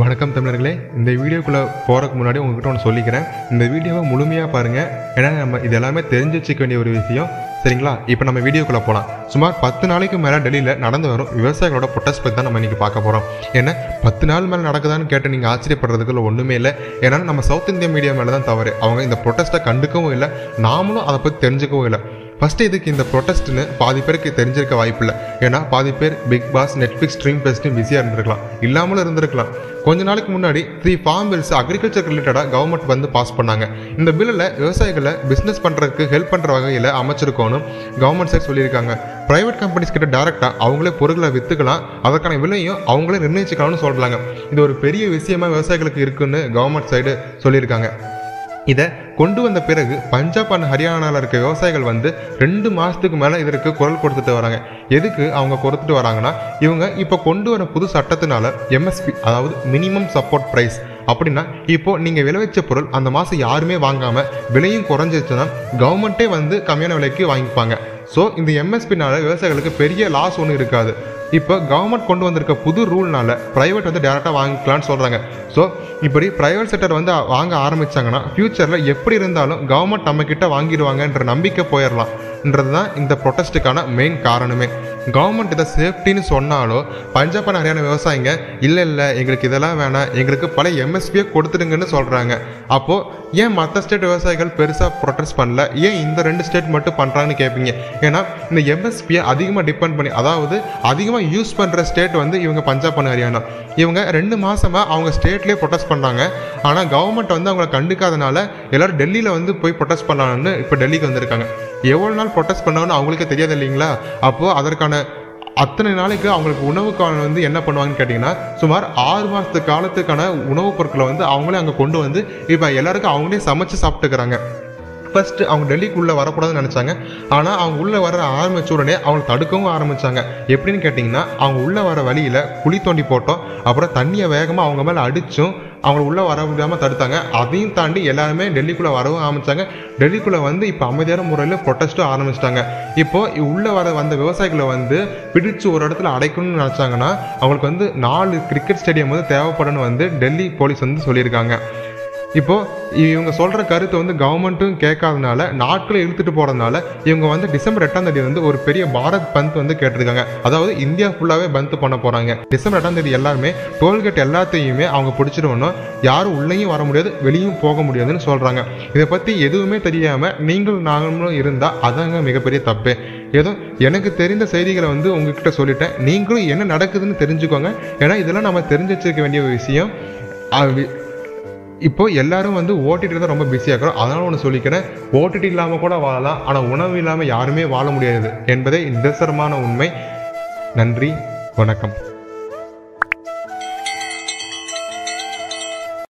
வணக்கம் தமிழர்களே. இந்த வீடியோக்குள்ளே போகிறதுக்கு முன்னாடி உங்ககிட்ட ஒன்று சொல்லிக்கிறேன். இந்த வீடியோவை முழுமையாக பாருங்கள் ஏன்னா நம்ம இது எல்லாமே தெரிஞ்சு வச்சுக்க வேண்டிய ஒரு விஷயம். சரிங்களா? இப்போ நம்ம வீடியோக்குள்ளே போகலாம் சுமார் பத்து நாளைக்கு மேலே டெல்லியில் நடந்து வரும் விவசாயிகளோட பொட்டஸ் பற்றி தான் நம்ம இன்றைக்கி பார்க்க போகிறோம் ஏன்னா பத்து நாள் மேலே நடக்குதான்னு கேட்டு நீங்கள் ஆச்சரியப்படுறதுக்குள்ள ஒன்றுமே இல்லை. ஏன்னா நம்ம சவுத் இந்தியா மீடியா மேலே தான் தவறு. அவங்க இந்த ப்ரொட்டஸ்ட்டை கண்டுக்கவும் இல்லை. நாமளும் அதை பற்றி தெரிஞ்சுக்கவும் இல்லை. ஃபஸ்ட்டு இதுக்கு இந்த ப்ரொட்டஸ்ட்னு பாதி பேருக்கு தெரிஞ்சிருக்க வாய்ப்பில்லை ஏன்னா பாதி பேர் பிக் பாஸ் நெட்ஃப்ளிக்ஸ் ஸ்ட்ரீம் பெஸ்ட்னு பிஸியாக இருந்திருக்கலாம். இல்லாமலும் இருந்திருக்கலாம். கொஞ்ச நாளைக்கு முன்னாடி த்ரீ ஃபார்ம் பில்ஸ் அக்ரிகல்ச்சர் ரிலேட்டடாக கவர்மெண்ட் வந்து பாஸ் பண்ணாங்க. இந்த பில்லில் விவசாயிகளை பிஸ்னஸ் பண்ணுறதுக்கு ஹெல்ப் பண்ணுற வகையில் அமைச்சிருக்கோன்னு கவர்மெண்ட் சைட் சொல்லியிருக்காங்க. ப்ரைவேட் கம்பெனிஸ் கிட்ட டேரெக்டாக அவங்களே பொருட்களை விற்றுக்கலாம் அதற்கான விலையும் அவங்களே நிர்ணயிச்சுக்கலாம்னு சொல்கிறாங்க இது ஒரு பெரிய விஷயமா விவசாயிகளுக்கு இருக்குன்னு கவர்மெண்ட் சைடு சொல்லியிருக்காங்க. இதை கொண்டு வந்த பிறகு பஞ்சாப் அண்ட் ஹரியானாவில் இருக்க விவசாயிகள் வந்து ரெண்டு மாதத்துக்கு மேலே இதற்கு குரல் கொடுத்துட்டு வராங்க. எதுக்கு அவங்க கொடுத்துட்டு வராங்கன்னா இவங்க இப்போ கொண்டு வர புது சட்டத்தினால எம்எஸ்பி அதாவது மினிமம் சப்போர்ட் ப்ரைஸ் அப்படின்னா இப்போ நீங்கள் விளைவிச்ச பொருள் அந்த மாதம் யாருமே வாங்காமல் விலையும் குறைஞ்சிருச்சுன்னா கவர்மெண்ட்டே வந்து கம்மியான விலைக்கு வாங்கிப்பாங்க. ஸோ இந்த எம்எஸ்பினால விவசாயிகளுக்கு பெரிய லாஸ் ஒன்றும் இருக்காது. இப்போ கவர்மெண்ட் கொண்டு வந்திருக்க புது ரூல்னால ப்ரைவேட் வந்து டேரெக்டாக வாங்கிக்கலாம்னு சொல்கிறாங்க ஸோ இப்படி ப்ரைவேட் செக்டர் வந்து வாங்க ஆரம்பிச்சாங்கன்னா ஃப்யூச்சரில் எப்படி இருந்தாலும் கவர்மெண்ட் நம்மக்கிட்ட வாங்கிடுவாங்கன்ற நம்பிக்கை போயிடலாம்ன்றது தான் இந்த ப்ரொட்டஸ்ட்டுக்கான மெயின் காரணமே. கவர்மெண்ட் இதை சேஃப்டின்னு சொன்னாலும் பஞ்சாப் அண்ட் ஹரியானா விவசாயிங்க இல்லை இல்லை எங்களுக்கு இதெல்லாம் வேணாம் எங்களுக்கு பல எம்எஸ்பியை கொடுத்துடுங்கன்னு சொல்கிறாங்க அப்போது ஏன் மற்ற ஸ்டேட் விவசாயிகள் பெருசாக ப்ரொட்டஸ்ட் பண்ணல? ஏன் இந்த ரெண்டு ஸ்டேட் மட்டும் பண்ணுறாங்கன்னு கேட்பீங்க ஏன்னா இந்த எம்எஸ்பியை அதிகமாக டிபெண்ட் பண்ணி அதாவது அதிகமாக யூஸ் பண்ணுற ஸ்டேட் வந்து இவங்க பஞ்சாப் அண்ட் ஹரியானா இவங்க ரெண்டு மாதமாக அவங்க ஸ்டேட்லேயே ப்ரொட்டஸ்ட் பண்ணாங்க. ஆனால் கவர்மெண்ட் வந்து அவங்கள கண்டுக்காதனால எல்லாரும் டெல்லியில் வந்து போய் ப்ரொட்டஸ்ட் பண்ணலான்னு இப்போ டெல்லிக்கு வந்திருக்காங்க. எவ்வளோ நாள் ப்ரொட்டஸ்ட் பண்ணாங்கன்னு அவங்களுக்கே தெரியாது இல்லைங்களா? அப்போது அதற்கான அத்தனை நாளைக்கு அவங்களுக்கு உணவுக்கான வந்து என்ன பண்ணுவாங்கன்னு கேட்டிங்கன்னா சுமார் ஆறு மாதத்து காலத்துக்கான உணவுப் பொருட்களை வந்து அவங்களே அங்கே கொண்டு வந்து இப்போ எல்லாருக்கும் அவங்களே சமைச்சு சாப்பிட்டுக்கிறாங்க. ஃபர்ஸ்ட் அவங்க டெல்லிக்குள்ளே வரக்கூடாதுன்னு நினச்சாங்க. ஆனால் அவங்க உள்ளே வர ஆரம்பிச்ச உடனே அவங்க தடுக்கவும் ஆரம்பித்தாங்க எப்படின்னு கேட்டிங்கன்னா அவங்க உள்ளே வர வழியில் குழி தோண்டி போட்டோம். அப்புறம் தண்ணியை வேகமாக அவங்க மேலே அடித்தும் அவங்கள உள்ளே வர முடியாமல் தடுத்தாங்க. அதையும் தாண்டி எல்லாருமே டெல்லிக்குள்ளே வரவும் ஆரம்பித்தாங்க டெல்லிக்குள்ளே வந்து இப்போ அமைதியான முறையில் ப்ரொட்டஸ்ட்டும் ஆரம்பிச்சிட்டாங்க. இப்போது உள்ளே வர வந்த விவசாயிகளை வந்து பிடிச்சு ஒரு இடத்துல அடைக்கணும்னு நினச்சாங்கன்னா அவங்களுக்கு வந்து நாலு கிரிக்கெட் ஸ்டேடியம் வந்து தேவைப்படும்னு வந்து டெல்லி போலீஸ் வந்து சொல்லியிருக்காங்க. இப்போது இவங்க சொல்கிற கருத்து வந்து கவர்மெண்ட்டும் கேட்காதனால நாட்களை இழுத்துட்டு போகிறதுனால இவங்க வந்து டிசம்பர் எட்டாம் தேதி வந்து ஒரு பெரிய பாரத் பந்த் வந்து கேட்டிருக்காங்க. அதாவது இந்தியா ஃபுல்லாகவே பந்த் பண்ண போகிறாங்க டிசம்பர் எட்டாம் தேதி எல்லாருமே டோல்கேட் எல்லாத்தையுமே அவங்க பிடிச்சிடணும் யாரும் உள்ளேயும் வர முடியாது வெளியும் போக முடியாதுன்னு சொல்கிறாங்க இதை பற்றி எதுவுமே தெரியாமல் நீங்கள் நாங்களும் இருந்தால் அதாங்க மிகப்பெரிய தப்பு. ஏதோ எனக்கு தெரிந்த செய்திகளை வந்து உங்ககிட்ட சொல்லிட்டேன். நீங்களும் என்ன நடக்குதுன்னு தெரிஞ்சுக்கோங்க. ஏன்னா இதெல்லாம் நம்ம தெரிஞ்சு வச்சிருக்க வேண்டிய ஒரு விஷயம். இப்போ எல்லாரும் வந்து ஓட்டிட்டு தான் ரொம்ப பிஸியாக இருக்கிறோம். அதனால ஒன்று சொல்லிக்கிறேன். ஓடிடி இல்லாமல் கூட வாழலாம். ஆனால் உணவு இல்லாமல் யாருமே வாழ முடியாது என்பதே நிதர்சனமான உண்மை. நன்றி. வணக்கம்.